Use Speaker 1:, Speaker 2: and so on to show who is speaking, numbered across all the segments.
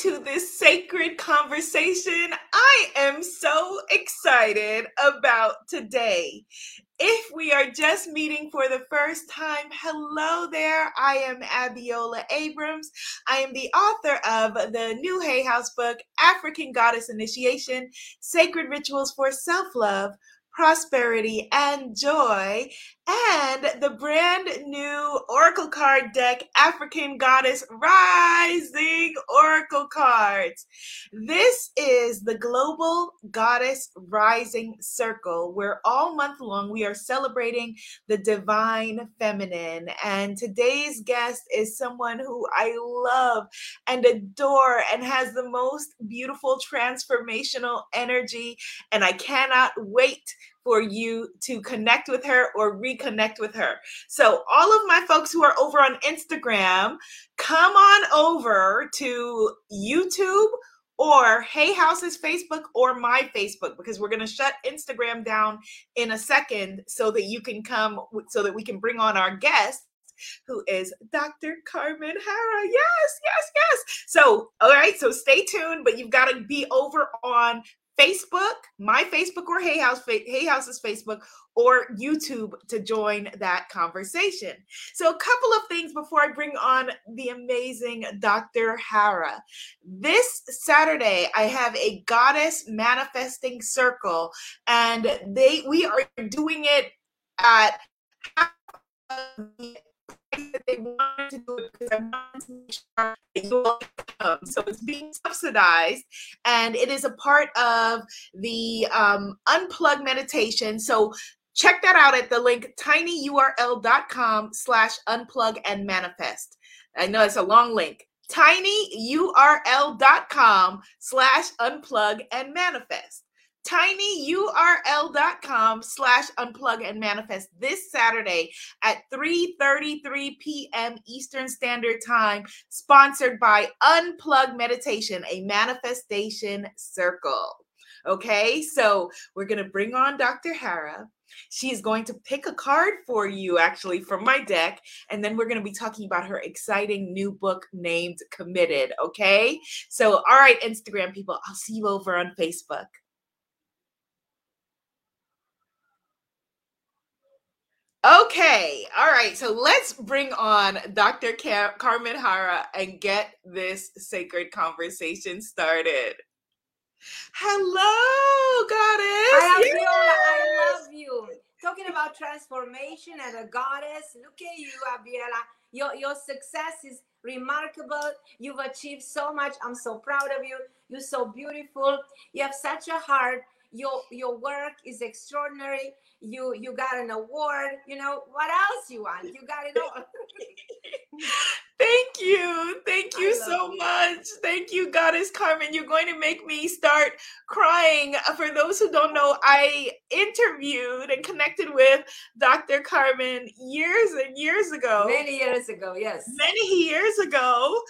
Speaker 1: to this sacred conversation I am so excited about today. If we are just meeting for the first time, hello there. I am Abiola Abrams. I am the author of the new Hay House book, African Goddess Initiation Sacred Rituals for Self Love prosperity, and joy, and the brand new Oracle card deck, African Goddess Rising Oracle cards. This is the Global Goddess Rising Circle, where all month long we are celebrating the divine feminine. And today's guest is someone who I love and adore and has the most beautiful transformational energy. And I cannot wait for you to connect with her or reconnect with her. So, all of my folks who are over on Instagram, come on over to YouTube or Hay House's Facebook or my Facebook because we're going to shut Instagram down in a second so that you can come, so that we can bring on our guest who is Dr. Carmen Harra. Yes, yes, yes. So, all right, so stay tuned, but you've got to be over on Facebook, my Facebook or Hay House, Hay House's Facebook or YouTube to join that conversation. So, a couple of things before I bring on the amazing Dr. Harra. This Saturday, I have a goddess manifesting circle, and they we are doing it at that they wanted to do it because I wanted to make sure that you all come. So it's being subsidized, and it is a part of the um, unplug meditation. So check that out at the link tinyurl.com slash unplug and manifest. I know it's a long link tinyurl.com slash unplug and manifest tinyurl.com slash unplug and manifest this Saturday at 3.33 p.m. Eastern Standard Time, sponsored by Unplug Meditation, a manifestation circle. Okay, so we're going to bring on Dr. Harra. She's going to pick a card for you, actually, from my deck. And then we're going to be talking about her exciting new book named Committed. Okay, so all right, Instagram people, I'll see you over on Facebook. Okay, all right. So let's bring on Dr. Car- Carmen Harra and get this sacred conversation started. Hello, goddess.
Speaker 2: I, yes. I love you. Talking about transformation and a goddess. Look at you, Abiola. Your your success is remarkable. You've achieved so much. I'm so proud of you. You're so beautiful. You have such a heart. Your your work is extraordinary you you got an award you know what else you want you got it all
Speaker 1: Thank you. Thank you so you. much. Thank you, Goddess Carmen. You're going to make me start crying. Uh, for those who don't know, I interviewed and connected with Dr. Carmen years and years ago.
Speaker 2: Many years ago, yes.
Speaker 1: Many years ago.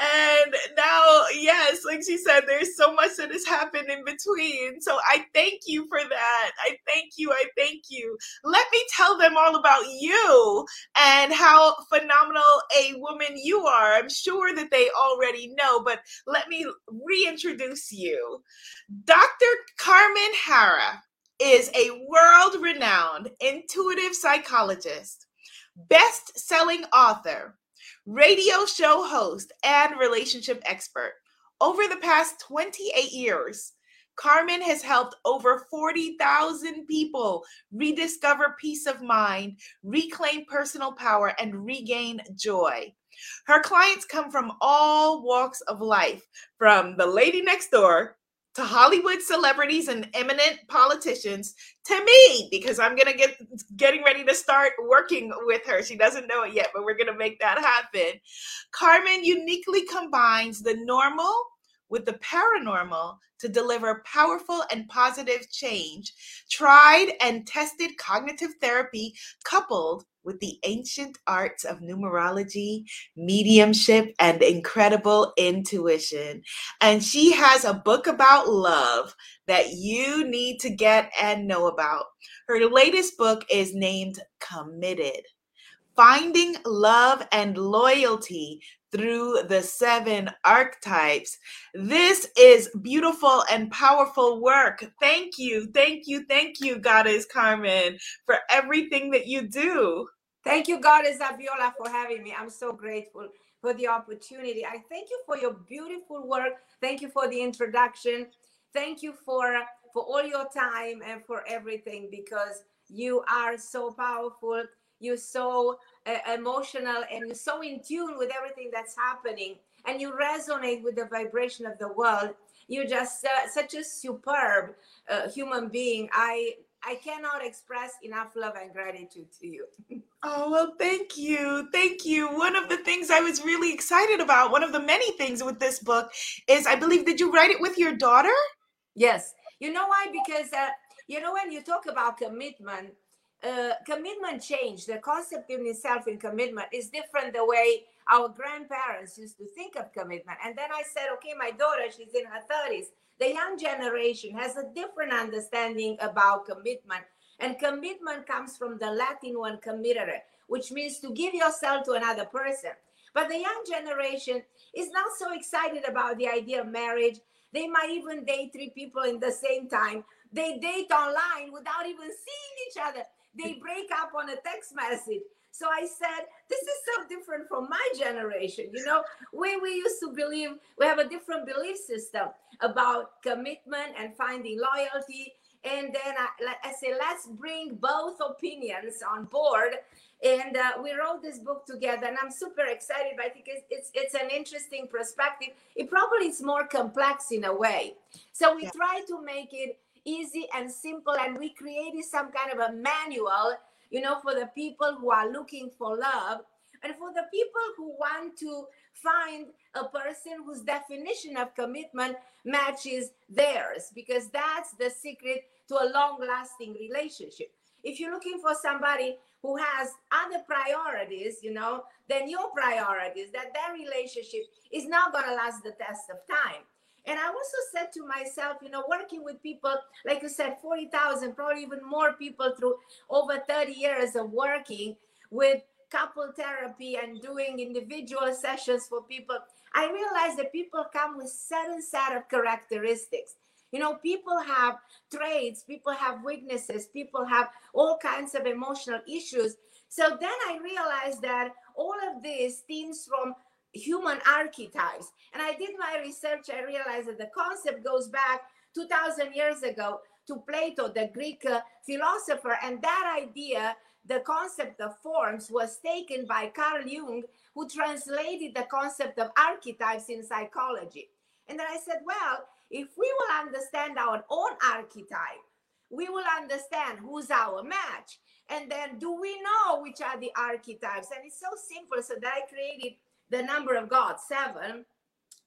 Speaker 1: And now, yes, like she said, there's so much that has happened in between. So I thank you for that. I thank you. I thank you. Let me tell them all about you and how phenomenal a woman you are. I'm sure that they already know, but let me reintroduce you. Dr. Carmen Harra is a world renowned intuitive psychologist, best selling author, radio show host, and relationship expert. Over the past 28 years, Carmen has helped over 40,000 people rediscover peace of mind, reclaim personal power, and regain joy. Her clients come from all walks of life, from the lady next door to Hollywood celebrities and eminent politicians to me because I'm to get getting ready to start working with her. She doesn't know it yet, but we're to make that happen. Carmen uniquely combines the normal with the paranormal to deliver powerful and positive change. Tried and tested cognitive therapy coupled with the ancient arts of numerology, mediumship, and incredible intuition. And she has a book about love that you need to get and know about. Her latest book is named Committed Finding Love and Loyalty through the seven archetypes. This is beautiful and powerful work. Thank you, thank you, thank you, Goddess Carmen, for everything that you do.
Speaker 2: Thank you, Goddess Abiola, for having me. I'm so grateful for the opportunity. I thank you for your beautiful work. Thank you for the introduction. Thank you for for all your time and for everything because you are so powerful. You're so uh, emotional and you're so in tune with everything that's happening and you resonate with the vibration of the world. You're just uh, such a superb uh, human being. I I cannot express enough love and gratitude to you.
Speaker 1: Oh, well, thank you. Thank you. One of the things I was really excited about, one of the many things with this book is I believe, did you write it with your daughter?
Speaker 2: Yes. You know why? Because, uh, you know, when you talk about commitment, uh, commitment change, the concept in itself in commitment is different the way our grandparents used to think of commitment. And then I said, okay, my daughter, she's in her 30s. The young generation has a different understanding about commitment. And commitment comes from the Latin one committere, which means to give yourself to another person. But the young generation is not so excited about the idea of marriage. They might even date three people in the same time. They date online without even seeing each other they break up on a text message. So I said, this is so different from my generation. You know, we, we used to believe we have a different belief system about commitment and finding loyalty. And then I, I said, let's bring both opinions on board. And uh, we wrote this book together, and I'm super excited. But I think it's, it's, it's an interesting perspective. It probably is more complex in a way. So we yeah. try to make it easy and simple. And we created some kind of a manual, you know, for the people who are looking for love and for the people who want to find a person whose definition of commitment matches theirs, because that's the secret to a long lasting relationship. If you're looking for somebody who has other priorities, you know, than your priorities, that that relationship is not going to last the test of time. And I also said to myself, you know, working with people, like you said, 40,000, probably even more people through over 30 years of working with couple therapy and doing individual sessions for people, I realized that people come with certain set of characteristics. You know, people have traits, people have weaknesses, people have all kinds of emotional issues. So then I realized that all of this stems from human archetypes. And I did my research, I realized that the concept goes back 2000 years ago to Plato, the Greek uh, philosopher. And that idea, the concept of forms, was taken by Carl Jung, who translated the concept of archetypes in psychology. And then I said, well, if we will understand our own archetype, we will understand who's our match. And then do we know which are the archetypes? And it's so simple. So that I created the number of God, seven,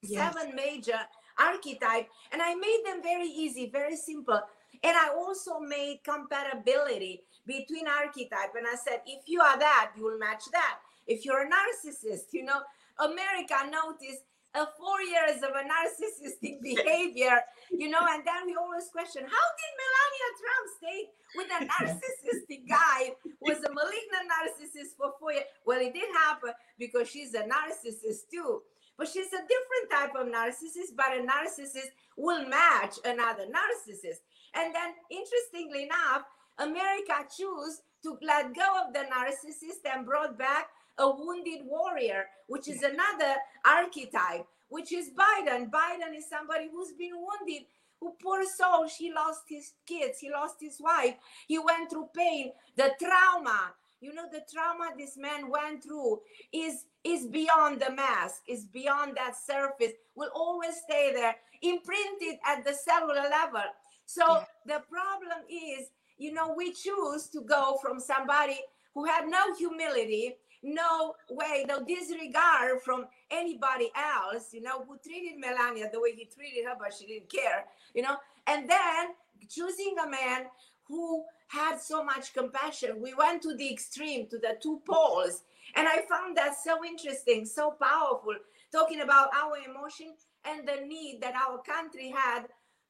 Speaker 2: yes. seven major archetype, and I made them very easy, very simple. And I also made compatibility between archetype. And I said, if you are that, you will match that. If you're a narcissist, you know, America noticed uh, four years of a narcissistic behavior, you know, and then we always question, how did Melania Trump stay with a narcissistic guy who was a malignant narcissist for four years? Well, it did happen because she's a narcissist too. But she's a different type of narcissist, but a narcissist will match another narcissist. And then, interestingly enough, America chose to let go of the narcissist and brought back a wounded warrior, which is another archetype, which is Biden. Biden is somebody who's been wounded, who poor soul, he lost his kids, he lost his wife, he went through pain, the trauma. You know, the trauma this man went through is is beyond the mask, is beyond that surface, will always stay there, imprinted at the cellular level. So yeah. the problem is, you know, we choose to go from somebody who had no humility, no way, no disregard from anybody else, you know, who treated Melania the way he treated her, but she didn't care, you know, and then choosing a man who had so much compassion. We went to the extreme, to the two poles. And I found that so interesting, so powerful, talking about our emotion and the need that our country had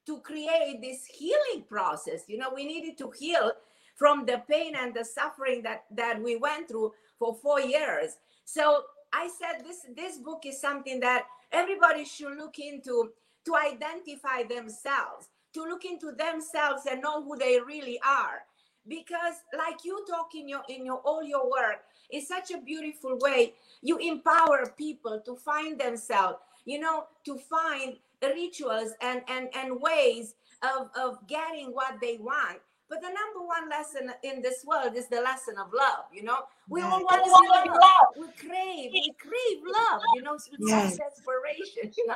Speaker 2: to create this healing process. You know, we needed to heal from the pain and the suffering that, that we went through for four years. So I said this this book is something that everybody should look into to identify themselves, to look into themselves and know who they really are. Because like you talk in your in your all your work is such a beautiful way. You empower people to find themselves, you know, to find rituals and and and ways of of getting what they want but the number one lesson in this world is the lesson of love. You know, we all want to love. love. We crave, we crave love. You know, with yes. desperation. You know,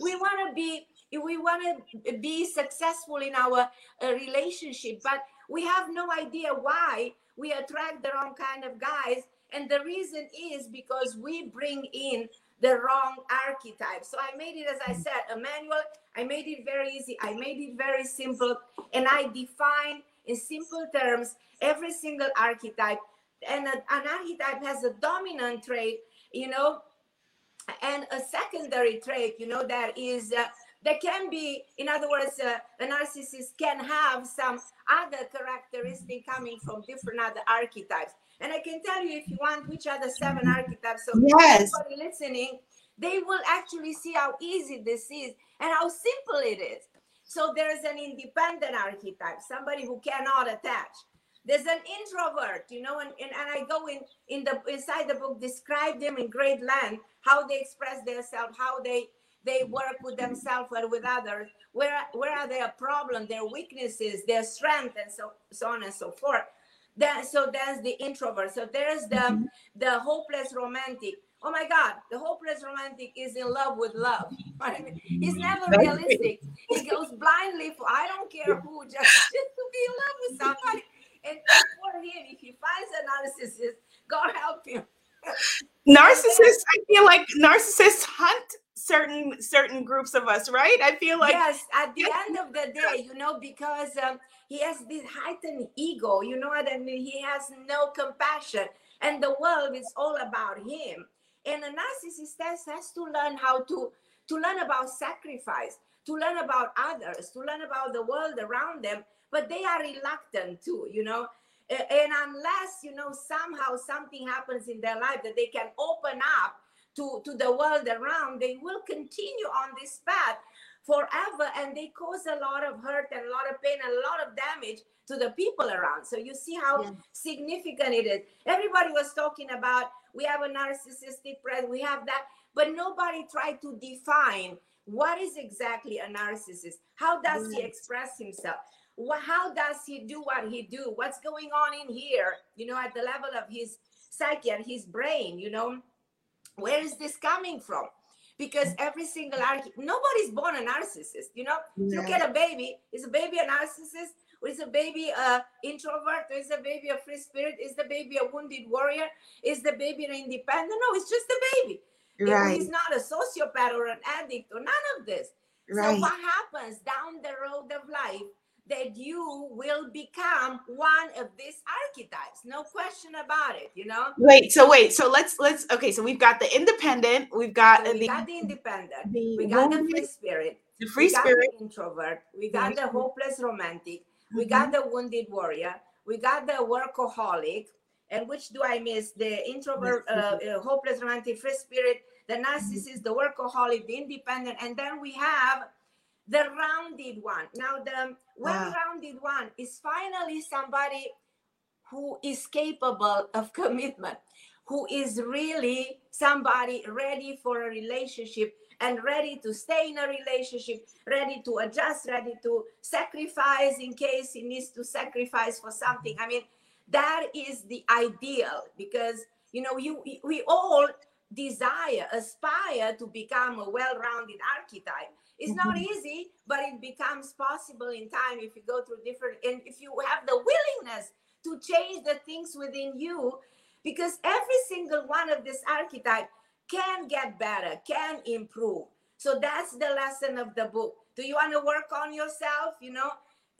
Speaker 2: we want to be, we want to be successful in our uh, relationship, but we have no idea why we attract the wrong kind of guys. And the reason is because we bring in the wrong archetype. So I made it, as I said, a manual. I made it very easy. I made it very simple. And I define in simple terms every single archetype. And a, an archetype has a dominant trait, you know, and a secondary trait, you know, that is. Uh, there can be, in other words, uh, a narcissist can have some other characteristic coming from different other archetypes. And I can tell you if you want which are the seven mm-hmm. archetypes. So
Speaker 1: yes.
Speaker 2: listening, they will actually see how easy this is and how simple it is. So there's an independent archetype, somebody who cannot attach. There's an introvert, you know, and, and, and I go in in the inside the book, describe them in great length, how they express themselves, how they they mm-hmm. work with themselves or with others, where where are their problem, their weaknesses, their strength, and so so on and so forth. Then so that's the introvert. So there's the mm-hmm. the hopeless romantic. Oh my God, the hopeless romantic is in love with love. He's never realistic. He goes blindly for I don't care who, just, just to be in love with somebody. And for him, if he finds a narcissist, God help him.
Speaker 1: narcissists, I feel like narcissists hunt certain certain groups of us, right? I feel like
Speaker 2: yes. At the end of the day, you know, because um, he has this heightened ego, you know what I mean? He has no compassion, and the world is all about him. And a narcissist has, has to learn how to to learn about sacrifice, to learn about others, to learn about the world around them. But they are reluctant to, you know. And unless you know somehow something happens in their life that they can open up to, to the world around, they will continue on this path forever and they cause a lot of hurt and a lot of pain and a lot of damage to the people around. So you see how yeah. significant it is. Everybody was talking about we have a narcissistic friend we have that, but nobody tried to define what is exactly a narcissist. How does he express himself? How does he do what he do? What's going on in here? You know, at the level of his psyche and his brain. You know, where is this coming from? Because mm. every single archetype, nobody's born a narcissist. You know, yeah. look at a baby. Is a baby a narcissist? Or is a baby a introvert? Or is a baby a free spirit? Is the baby a wounded warrior? Is the baby an independent? No, it's just a baby. Right. He's not a sociopath or an addict or none of this. Right. So what happens down the road of life that you will become one of these archetypes. No question about it you know?
Speaker 1: Wait so wait so let's let's okay so we've got the independent we've got
Speaker 2: so we
Speaker 1: the,
Speaker 2: got the independent the we got the free spirit
Speaker 1: the free spirit
Speaker 2: the introvert we got the hopeless romantic we mm-hmm. got the wounded warrior we got the workaholic and which do i miss? The introvert uh, uh, hopeless romantic free spirit the narcissist the workaholic the independent and then we have the rounded one. Now, the well-rounded ah. one is finally somebody who is capable of commitment, who is really somebody ready for a relationship and ready to stay in a relationship, ready to adjust, ready to sacrifice in case he needs to sacrifice for something. I mean, that is the ideal because you know you we all desire aspire to become a well-rounded archetype it's not mm-hmm. easy, but it becomes possible in time if you go through different and if you have the willingness to change the things within you, because every single one of this archetype can get better, can improve. So that's the lesson of the book. Do you want to work on yourself? You know,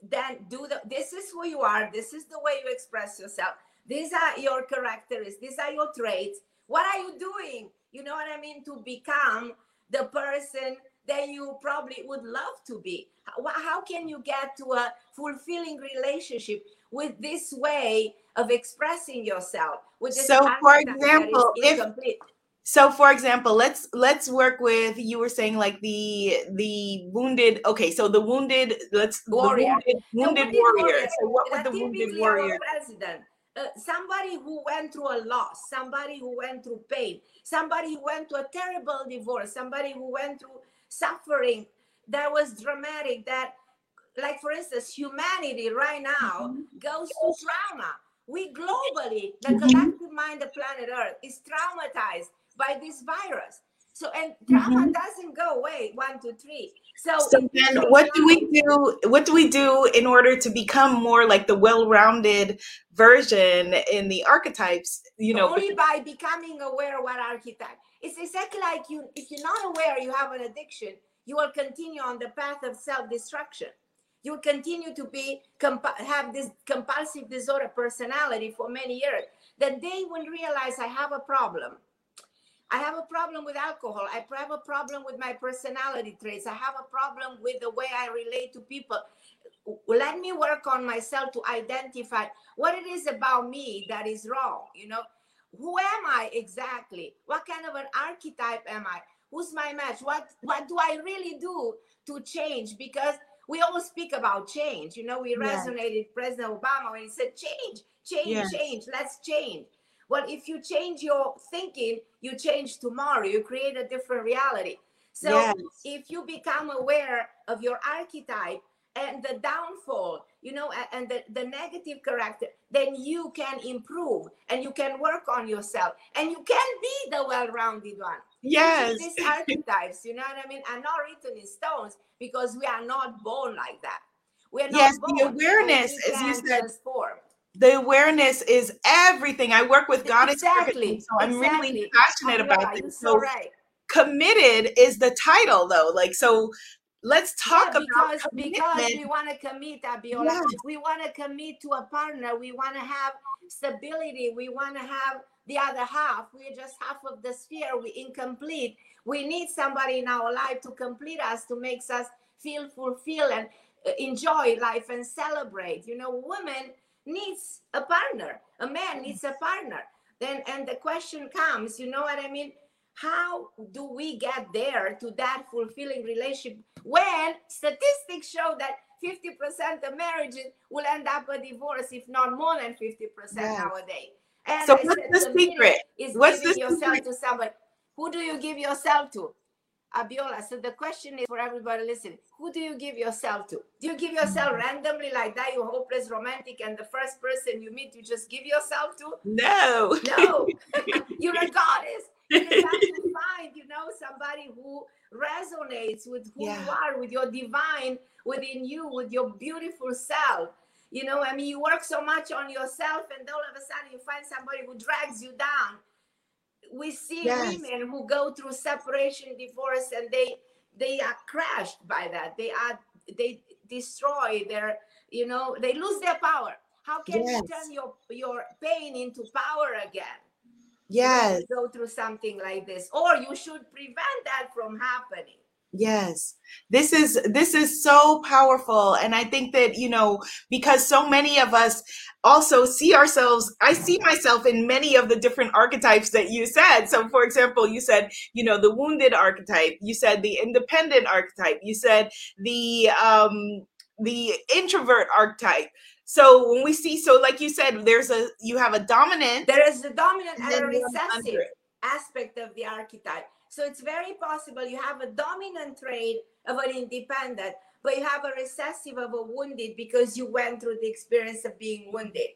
Speaker 2: then do the this is who you are, this is the way you express yourself. These are your characteristics, these are your traits. What are you doing? You know what I mean? To become the person that you probably would love to be. How, can you get to a fulfilling relationship with this way of expressing yourself?
Speaker 1: So, for example, if so for example let's let's work with you were saying like the the wounded okay so the wounded let's
Speaker 2: warrior
Speaker 1: wounded, wounded,
Speaker 2: wounded
Speaker 1: warrior.
Speaker 2: warrior.
Speaker 1: so what would
Speaker 2: The
Speaker 1: the wounded warrior
Speaker 2: president, uh, somebody who went through a loss, somebody who went through pain, somebody who went through a terrible divorce, somebody who went through suffering that was dramatic. That, like for instance, humanity right now goes through trauma. We globally, the
Speaker 1: Mhm.
Speaker 2: collective mind of planet Earth is traumatized by this virus. So, and trauma
Speaker 1: Mhm.
Speaker 2: doesn't go away one, two, three. So,
Speaker 1: so then what do we do what do we do in order to become more like the well-rounded version in the archetypes you know
Speaker 2: only by becoming aware of what archetype it's exactly like you if you're not aware you have an addiction you will continue on the path of self-destruction you will continue to be comp- have this compulsive disorder personality for many years the day when realize i have a problem i have a problem with alcohol. I have a problem with my personality traits. I have a problem with the way i relate to people. Let me work on myself to identify what it is about me that is wrong you know? Who am i exactly? What kind of an archetype am i? Who's my match? What what do i really do to change? Because we always speak about change you know? We resonated president obama when he said change change change. Let's change well if you change your thinking you change tomorrow you create a different reality. So
Speaker 1: yes.
Speaker 2: if you become aware of your archetype and the downfall you know and the, the negative character then you can improve and you can work on yourself. And you can be the well-rounded one.
Speaker 1: Yes.
Speaker 2: these archetypes you know what i mean? Are not written in stones because we are not born like that. We're not
Speaker 1: Yes, the
Speaker 2: born, but
Speaker 1: awareness,
Speaker 2: we
Speaker 1: as you said,
Speaker 2: transform.
Speaker 1: The awareness is everything i work with God
Speaker 2: exactly
Speaker 1: so i'm really passionate
Speaker 2: Abiola,
Speaker 1: about
Speaker 2: you're
Speaker 1: this
Speaker 2: so
Speaker 1: so
Speaker 2: right
Speaker 1: committed is the title though like so let's talk
Speaker 2: yeah,
Speaker 1: about
Speaker 2: because because we want to commit Abiola. We want to commit to a partner. We want to have stability. We want to have the other half. We're just half of the sphere. We're incomplete. We need somebody in our life to complete us, to make us feel fulfilled and uh, enjoy life and celebrate. You know, women needs a partner. A man needs a partner. Then and the question comes, you know what I mean? How do we get there to that fulfilling relationship when statistics show that 50% of marriages will end up a divorce, if not more than 50%
Speaker 1: Yes.
Speaker 2: nowadays. And
Speaker 1: So
Speaker 2: I
Speaker 1: what's
Speaker 2: said
Speaker 1: the
Speaker 2: committed
Speaker 1: secret?
Speaker 2: Is
Speaker 1: What's
Speaker 2: giving
Speaker 1: the
Speaker 2: yourself
Speaker 1: secret?
Speaker 2: to somebody. Who do you give yourself to? Abiola. So the question is for everybody listening: Who do you give yourself to? Do you give yourself mm. randomly like that? You're hopeless romantic, and the first person you meet, you just give yourself to?
Speaker 1: no
Speaker 2: No, you're a goddess. You to find, you know, somebody who resonates with who you are, with your divine within you, with your beautiful self. You know, I mean, you work so much on yourself, and all of a sudden you find somebody who drags you down. We see
Speaker 1: Yes.
Speaker 2: women who go through separation, divorce, and they they are crushed by that. They are they destroy their, you know, they lose their power. How can
Speaker 1: Yes.
Speaker 2: you turn your your pain into power again?
Speaker 1: yes
Speaker 2: go through something like this or you should prevent that from happening
Speaker 1: Yes. This is this is so powerful and I think that you know because so many of us also see ourselves I see myself in many of the different archetypes that you said. So for example, you said, you know, the wounded archetype, you said the independent archetype, you said the um the introvert archetype. So when we see so like you said there's a you have a dominant
Speaker 2: there is the dominant
Speaker 1: and
Speaker 2: and a recessive aspect of the archetype so it's very possible you have a dominant trait of an independent but you have a recessive of a wounded because you went through the experience of being wounded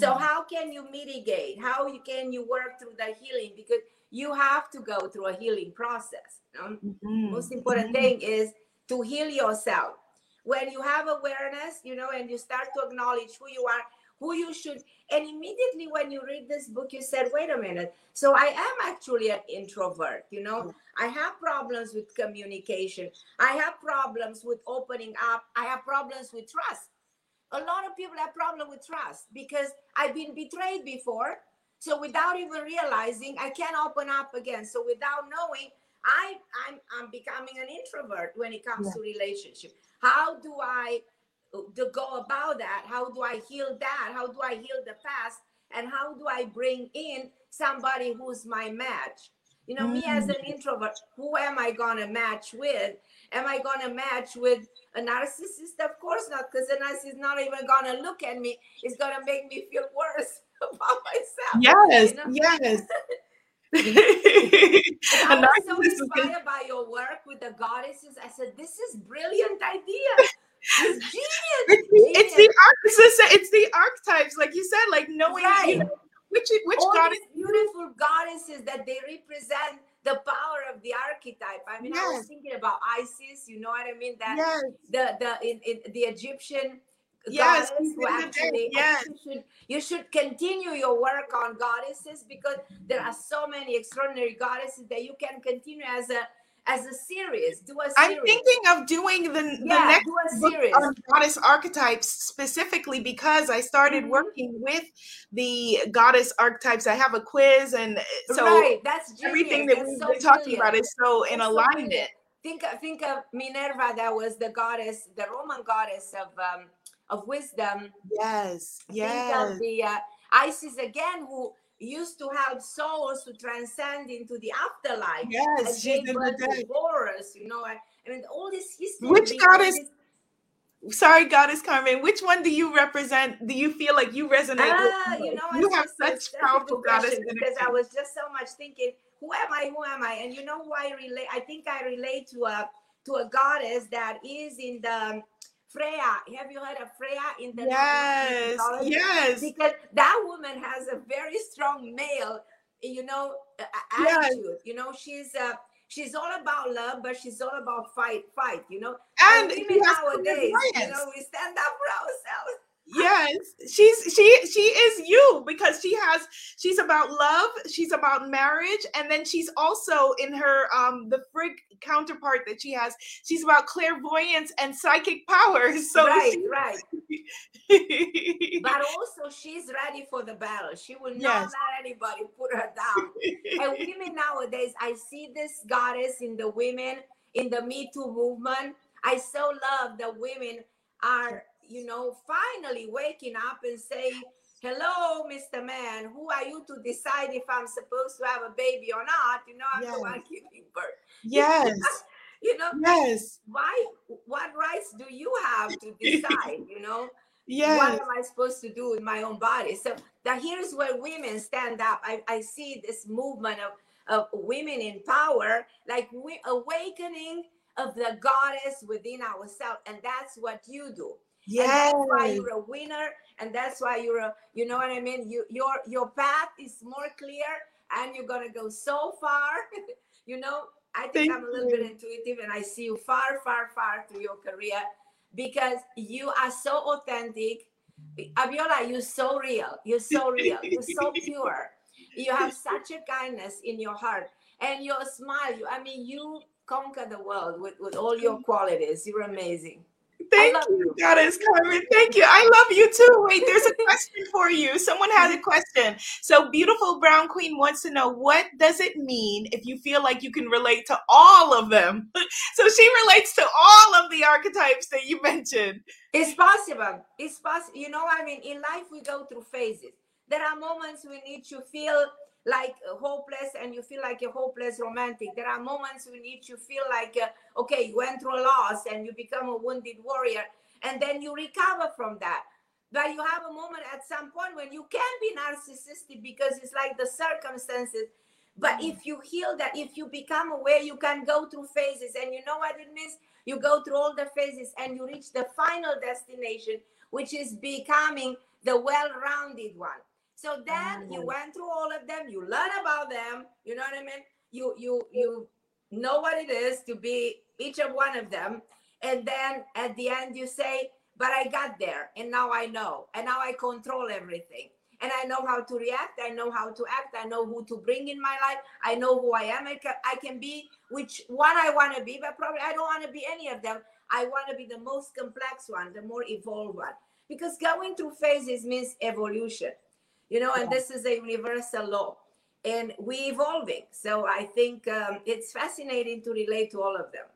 Speaker 2: so
Speaker 1: Mm.
Speaker 2: how can you mitigate how you can you work through the healing because you have to go through a healing process you know?
Speaker 1: Mhm.
Speaker 2: most important
Speaker 1: Mhm.
Speaker 2: thing is to heal yourself when you have awareness you know and you start to acknowledge who you are who you should and immediately when you read this book you said wait a minute. So i am actually an introvert you know? Mm. I have problems with communication. I have problems with opening up. I have problems with trust. A lot of people have problem with trust because i've been betrayed before so without even realizing i can't open up again. So without knowing I I'm I'm becoming an introvert when it comes
Speaker 1: Yeah.
Speaker 2: to relationship. How do I to go about that? How do I heal that? How do I heal the past? And how do I bring in somebody who's my match? You know, me as an introvert, who am I going to match with? Am I going to match with a narcissist? Of course not, because the narcissist is not even going to look at me. It's going to make me feel worse about myself.
Speaker 1: Yes, you know? yes.
Speaker 2: I was so inspired by your work with the goddesses. I said, "This is brilliant idea. It's.
Speaker 1: It's, the arch- it's the archetypes, like you said, like knowing
Speaker 2: Right.
Speaker 1: you know, which which
Speaker 2: All
Speaker 1: goddess.
Speaker 2: beautiful goddesses that they represent the power of the archetype. I mean, I was thinking about Isis. You know what I mean? That
Speaker 1: Yes,
Speaker 2: the the in, in the Egyptian
Speaker 1: Yes,
Speaker 2: goddess
Speaker 1: she's
Speaker 2: who
Speaker 1: in the
Speaker 2: actually
Speaker 1: yes.
Speaker 2: you should you should continue your work on goddesses because there are so many extraordinary goddesses that you can continue as a as a series. Do a
Speaker 1: I'm thinking of doing the, the next
Speaker 2: do a
Speaker 1: book
Speaker 2: series.
Speaker 1: on goddess archetypes specifically because I started
Speaker 2: Mhm.
Speaker 1: working with the goddess archetypes. I have a quiz, and uh, so
Speaker 2: right, that's genius.
Speaker 1: everything that
Speaker 2: That's
Speaker 1: we've
Speaker 2: so
Speaker 1: been talking
Speaker 2: brilliant.
Speaker 1: about is so in
Speaker 2: That's so
Speaker 1: alignment.
Speaker 2: brilliant. Think think of Minerva, that was the goddess, the Roman goddess of um, of wisdom.
Speaker 1: Yes,
Speaker 2: Think
Speaker 1: yes,
Speaker 2: of the uh, Isis again, who used to help souls to transcend into the afterlife.
Speaker 1: yes. She's
Speaker 2: gave
Speaker 1: in the.
Speaker 2: Horus, you know. I, I mean, all this history.
Speaker 1: Which goddess
Speaker 2: this-
Speaker 1: Sorry, goddess Carmen. Which one do you represent? Do you feel like you resonate
Speaker 2: Ah,
Speaker 1: with?
Speaker 2: you know,
Speaker 1: you have
Speaker 2: just-
Speaker 1: such powerful goddess
Speaker 2: question because I was just so much thinking, who am I? Who am I? And you know who I relate? I think I relate to a to a goddess that is in the Freya. Have you heard of Freya in the
Speaker 1: Yes, yes,
Speaker 2: Because that woman has a very strong male, you know, a- a-
Speaker 1: Yes.
Speaker 2: attitude. You know, she's uh she's all about love, but she's all about fight, fight. You know,
Speaker 1: and she has
Speaker 2: nowadays, you know, we stand up for ourselves.
Speaker 1: Yes, she's she she is you because she has she's about love, she's about marriage, and then she's also in her um the Frigg counterpart that she has. She's about clairvoyance and psychic powers. So
Speaker 2: right, right. But also, she's ready for the battle. She will not
Speaker 1: Yes.
Speaker 2: let anybody put her down. and women nowadays, I see this goddess in the women in the Me Too movement. I so love that women are, you know, finally waking up and saying, Hello, Mr. Man, who are you to decide if I'm supposed to have a baby or not? You know, I'm the
Speaker 1: Yes.
Speaker 2: one giving birth.
Speaker 1: yes,
Speaker 2: You know,
Speaker 1: yes,
Speaker 2: why what rights do you have to decide? You know?
Speaker 1: yes.
Speaker 2: what am I supposed to do with my own body? So that here's where women stand up. I, I see this movement of, of women in power, like we awakening of the goddess within ourselves. And that's what you do.
Speaker 1: Yes.
Speaker 2: that's why you're a winner. And that's why you're a, you know what I mean? You your your path is more clear and you're gonna go so far. you know, I think
Speaker 1: Thank
Speaker 2: I'm a little bit intuitive and I see you far, far, far through your career because you are so authentic. Abiola, you're so real. You're so real. You're so pure. You have such a kindness in your heart. And your smile, you, I mean, you conquer the world with, with all your qualities. You're amazing.
Speaker 1: Thank you,
Speaker 2: you.
Speaker 1: Goddess Carmen. Thank you. I love you too. Wait, there's a question for you. Someone has a question. So, beautiful brown queen wants to know what does it mean if you feel like you can relate to all of them? so she relates to all of the archetypes that you mentioned.
Speaker 2: It's possible. It's possible. You know, I mean, in life we go through phases. There are moments we need to feel like uh, hopeless and you feel like a hopeless romantic. There are moments when need you feel like, uh, okay, you went through a loss and you become a wounded warrior, and then you recover from that. But you have a moment at some point when you can be narcissistic because it's like the circumstances. But if you heal that, if you become aware, you can go through phases. And you know what it means? You go through all the phases and you reach the final destination, which is becoming the well rounded one. So then you went through all of them, you learn about them, you know what I mean? You you you know what it is to be each of one of them. And then at the end you say, but I got there and now I know. And now I control everything. And I know how to react. I know how to act. I know who to bring in my life. I know who I am. I can, I can be which one I want to be, but probably I don't want to be any of them. I want to be the most complex one, the more evolved one. Because going through phases means evolution, you know, and this is a universal law. And we evolving. So I think um, it's fascinating to relate to all of them.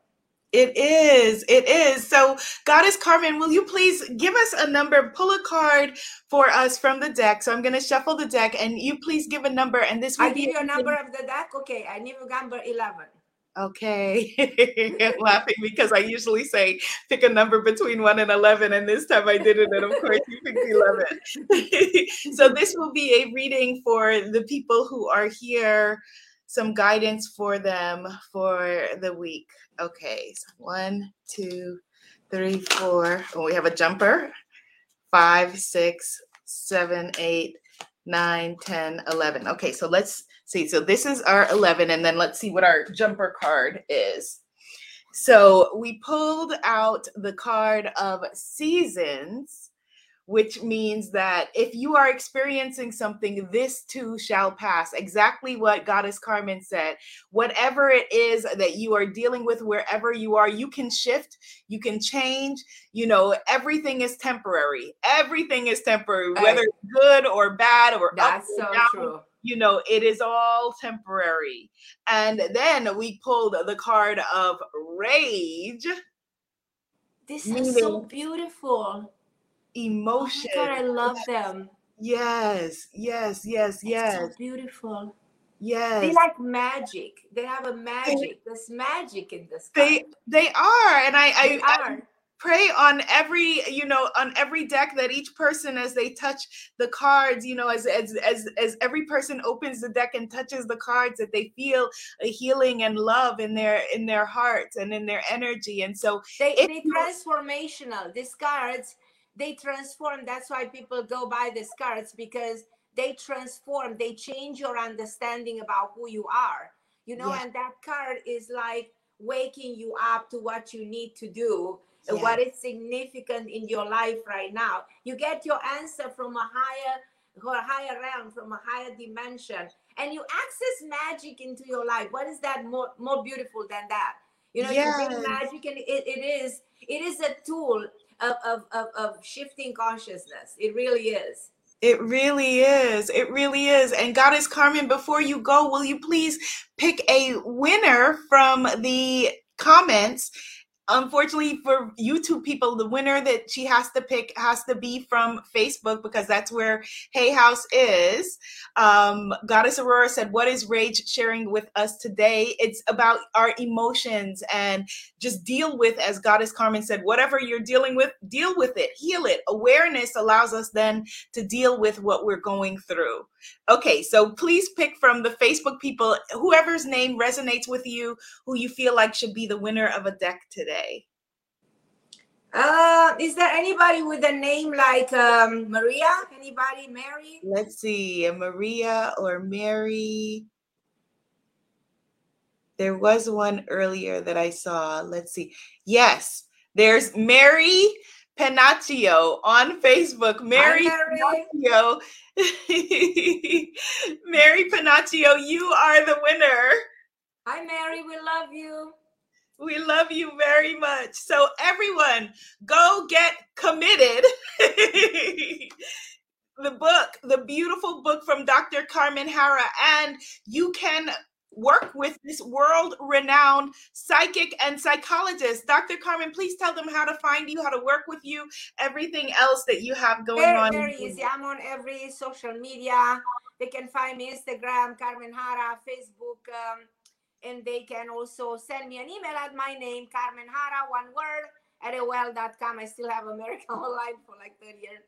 Speaker 1: It is. It is. So, Goddess Carmen, will you please give us a number? Pull a card for us from the deck. So, I'm going to shuffle the deck, and you please give a number. And this will
Speaker 2: I
Speaker 1: be
Speaker 2: give you a number of the deck. Okay, I need number eleven.
Speaker 1: Okay. Laughing because I usually say pick a number between 1 and 11, and this time I did it, and of course you picked 11. so this will be a reading for the people who are here, some guidance for them for the week. Okay, so one, two, three, four. Oh, we have a jumper. Five, six, seven, eight, nine, 10, 11. Okay, so let's see. So this is our 11, and then let's see what our jumper card is. So we pulled out the card of seasons which means that if you are experiencing something, this too shall pass. Exactly what Goddess Carmen said. Whatever it is that you are dealing with, wherever you are, you can shift, you can change. You know, everything is temporary. Everything is temporary, whether it's good or bad or up
Speaker 2: That's
Speaker 1: or
Speaker 2: so
Speaker 1: down
Speaker 2: true.
Speaker 1: You know it is all temporary and then we pulled the card of rage
Speaker 2: This is so beautiful. Oh
Speaker 1: emotion
Speaker 2: God, I love them.
Speaker 1: yes yes yes
Speaker 2: It's
Speaker 1: yes
Speaker 2: so beautiful.
Speaker 1: Yes.
Speaker 2: They like magic. They have a magic. There's magic in this.
Speaker 1: they
Speaker 2: card.
Speaker 1: they are and i
Speaker 2: They
Speaker 1: i, I
Speaker 2: are.
Speaker 1: Pray on every you know on every deck that each person as they touch the cards you know as as as, as every person opens the deck and touches the cards that they feel a healing and love in their in their hearts and in their energy and so
Speaker 2: They they transformational. These cards they transform. That's why people go buy these cards because they transform. They change your understanding about who you are. You know,
Speaker 1: Yeah.
Speaker 2: and that card is like waking you up to what you need to do.
Speaker 1: Yeah.
Speaker 2: What is significant in your life right now? You get your answer from a higher, or higher realm, from a higher dimension, and you access magic into your life. What is that more more beautiful than that? You know, you bring magic, and it, it is it is a tool of, of, of, of shifting consciousness. It really is.
Speaker 1: It really is. It really is. And Goddess Carmen, before you go, will you please pick a winner from the comments? Unfortunately, for YouTube people, the winner that she has to pick has to be from Facebook because that's where Hay House is. Um, Goddess Aurora said, What is Rage sharing with us today? It's about our emotions and just deal with, as Goddess Carmen said, whatever you're dealing with, deal with it, heal it. Awareness allows us then to deal with what we're going through. Okay, so please pick from the Facebook people whoever's name resonates with you, who you feel like should be the winner of a deck today.
Speaker 2: Uh, is there anybody with a name like um, Maria? Anybody? Mary?
Speaker 1: Let's see, a Maria or Mary. There was one earlier that I saw. Let's see. Yes, there's Mary Panaccio on Facebook. Mary
Speaker 2: Mary.
Speaker 1: Panaccio. Mary Panaccio, you are the winner.
Speaker 2: Hi, Mary. We love you.
Speaker 1: We love you very much. So, everyone, go get committed. the book, the beautiful book from Dr. Carmen Harra, and you can work with this world renowned psychic and psychologist. Dr. Carmen, please tell them how to find you, how to work with you, everything else that you have going
Speaker 2: Very,
Speaker 1: on.
Speaker 2: very easy. I'm on every social media. They can find me Instagram, Carmen Harra, Facebook, um, and they can also send me an email at my name, Carmen Harra, one word, at AOL.com. I still have American Online for like 30 years.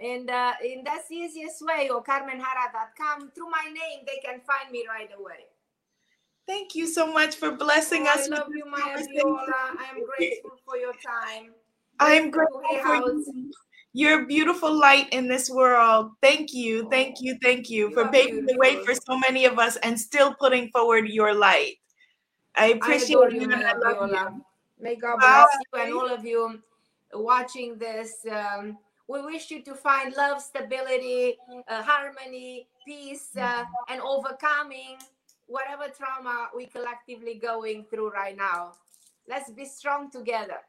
Speaker 2: And, uh, and that's the easiest way, or carmenharra.com. Through my name, they can find me right away.
Speaker 1: Thank you so much for blessing
Speaker 2: Oh,
Speaker 1: us.
Speaker 2: I love you, Maya. Viola. I am grateful for your time.
Speaker 1: I'm
Speaker 2: Grateful
Speaker 1: for you. You're a beautiful light in this world. Thank you, thank you, thank you
Speaker 2: You
Speaker 1: for paving the way for so many of us and still putting forward your light. I
Speaker 2: I
Speaker 1: appreciate
Speaker 2: adore
Speaker 1: you
Speaker 2: you,
Speaker 1: and I love
Speaker 2: Viola.
Speaker 1: you.
Speaker 2: May God
Speaker 1: Bye.
Speaker 2: bless you and all of you watching this. Um, we wish you to find love, stability, uh, harmony, peace, uh, and overcoming whatever trauma we collectively going through right now. Let's be strong together.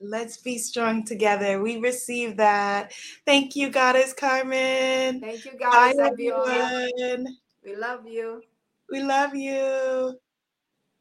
Speaker 1: Let's be strong together. We receive that. Thank you, Goddess Carmen.
Speaker 2: Thank you,
Speaker 1: Bye,
Speaker 2: guys. Abiola.
Speaker 1: everyone.
Speaker 2: We love you.
Speaker 1: We love you.